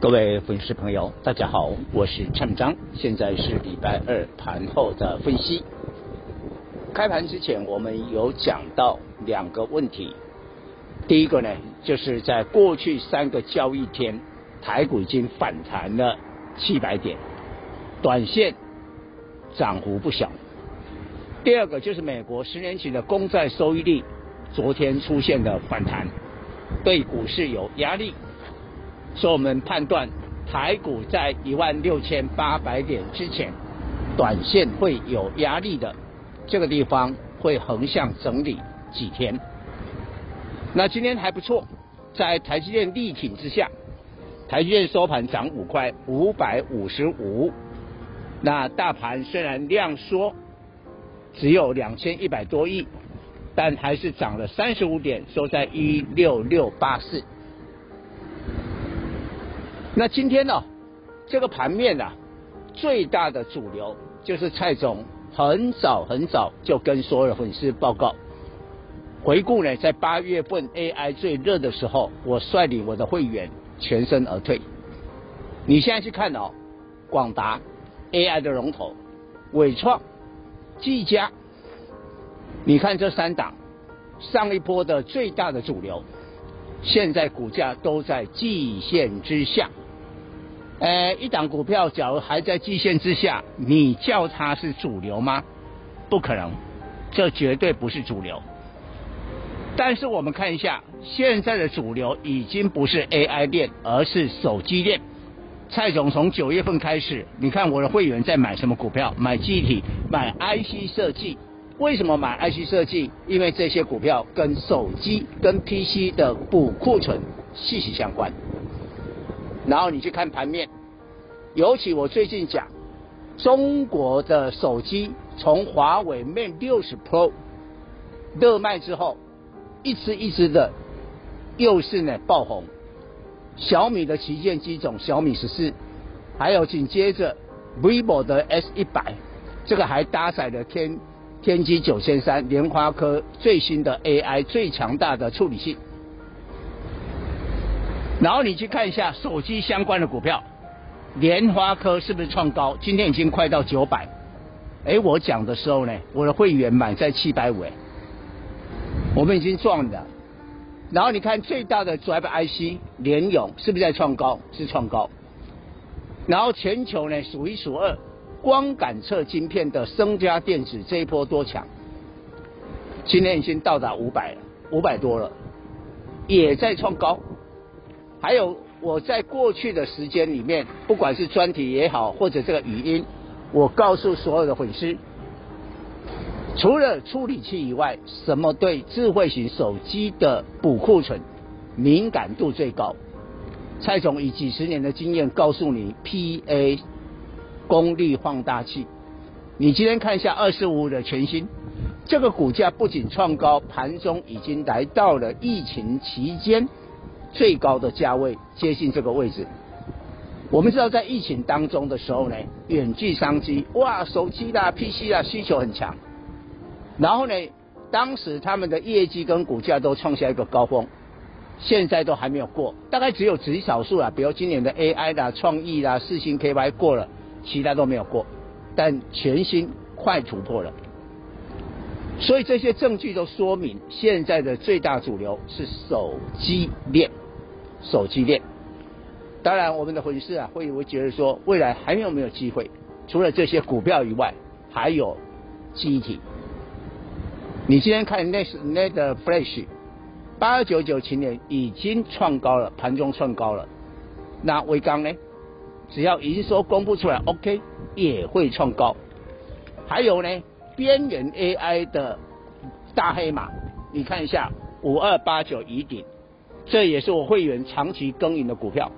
各位粉丝朋友，大家好，我是陈章，现在是礼拜二盘后的分析。开盘之前，我们有讲到两个问题。第一个呢，就是在过去三个交易天，台股已经反弹了七百点，短线涨幅不小。第二个就是美国十年期的公债收益率昨天出现了反弹，对股市有压力。所以我们判断台股在一万六千八百点之前，短线会有压力的，这个地方会横向整理几天。那今天还不错，在台积电力挺之下，台积电收盘涨五块，五百五十五。那大盘虽然量缩，只有两千一百多亿，但还是涨了三十五点，收在一六六八四。那今天呢，这个盘面啊，最大的主流就是蔡总很早很早就跟所有的粉丝报告，回顾呢，在八月份 AI 最热的时候，我率领我的会员全身而退。你现在去看哦，广达 AI 的龙头，伟创、技嘉，你看这三档，上一波的最大的主流，现在股价都在季线之下。呃，一档股票假如还在季线之下，你叫它是主流吗？不可能，这绝对不是主流。但是我们看一下，现在的主流已经不是 AI 链，而是手机链。蔡总从九月份开始，你看我的会员在买什么股票？买机体，买 IC 设计。为什么买 IC 设计？因为这些股票跟手机、跟 PC 的补库存息息相关。然后你去看盘面，尤其我最近讲，中国的手机从华为 Mate 60 Pro 热卖之后，一支一支的又是呢爆红。小米的旗舰机种小米十四，还有紧接着 vivo 的 S 一百，这个还搭载了天天玑九千三，联发科最新的 AI 最强大的处理器。然后你去看一下手机相关的股票，联发科是不是创高？今天已经快到九百。哎，我讲的时候呢，我的会员买在七百五，哎，我们已经赚了。然后你看最大的 Drive IC 联咏是不是在创高？是创高。然后全球呢数一数二光感测晶片的升佳电子这一波多强？今天已经到达五百了，五百多了，也在创高。还有我在过去的时间里面，不管是专题也好，或者这个语音，我告诉所有的粉丝，除了处理器以外，什么对智慧型手机的补库存敏感度最高？蔡总以几十年的经验告诉你，PA 功率放大器。你今天看一下二十五的全新，这个股价不仅创高，盘中已经来到了疫情期间。最高的价位接近这个位置。我们知道，在疫情当中的时候呢，远距商机，哇，手机啦、PC 啦需求很强。然后呢，当时他们的业绩跟股价都创下一个高峰，现在都还没有过，大概只有极少数啦，比如今年的 AI 啦、创意啦、四星 KY 过了，其他都没有过，但全新快突破了。所以这些证据都说明，现在的最大主流是手机链，手机链。当然，我们的粉丝啊会会觉得说，未来还有没有机会？除了这些股票以外，还有记忆体。你今天看那是那的 Flash，八二九九今年已经创高了，盘中创高了。那威刚呢？只要营收公布出来，OK，也会创高。还有呢？边缘 AI 的大黑马，你看一下五二八九宜鼎，这也是我会员长期耕耘的股票，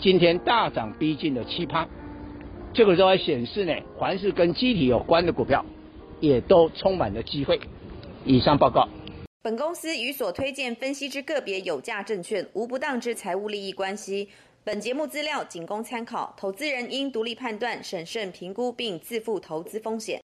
今天大涨逼近了七趴，这个时候还显示呢，凡是跟机体有关的股票，也都充满了机会。以上报告。本公司与所推荐分析之个别有价证券无不当之财务利益关系。本节目资料仅供参考，投资人应独立判断、审慎评估并自负投资风险。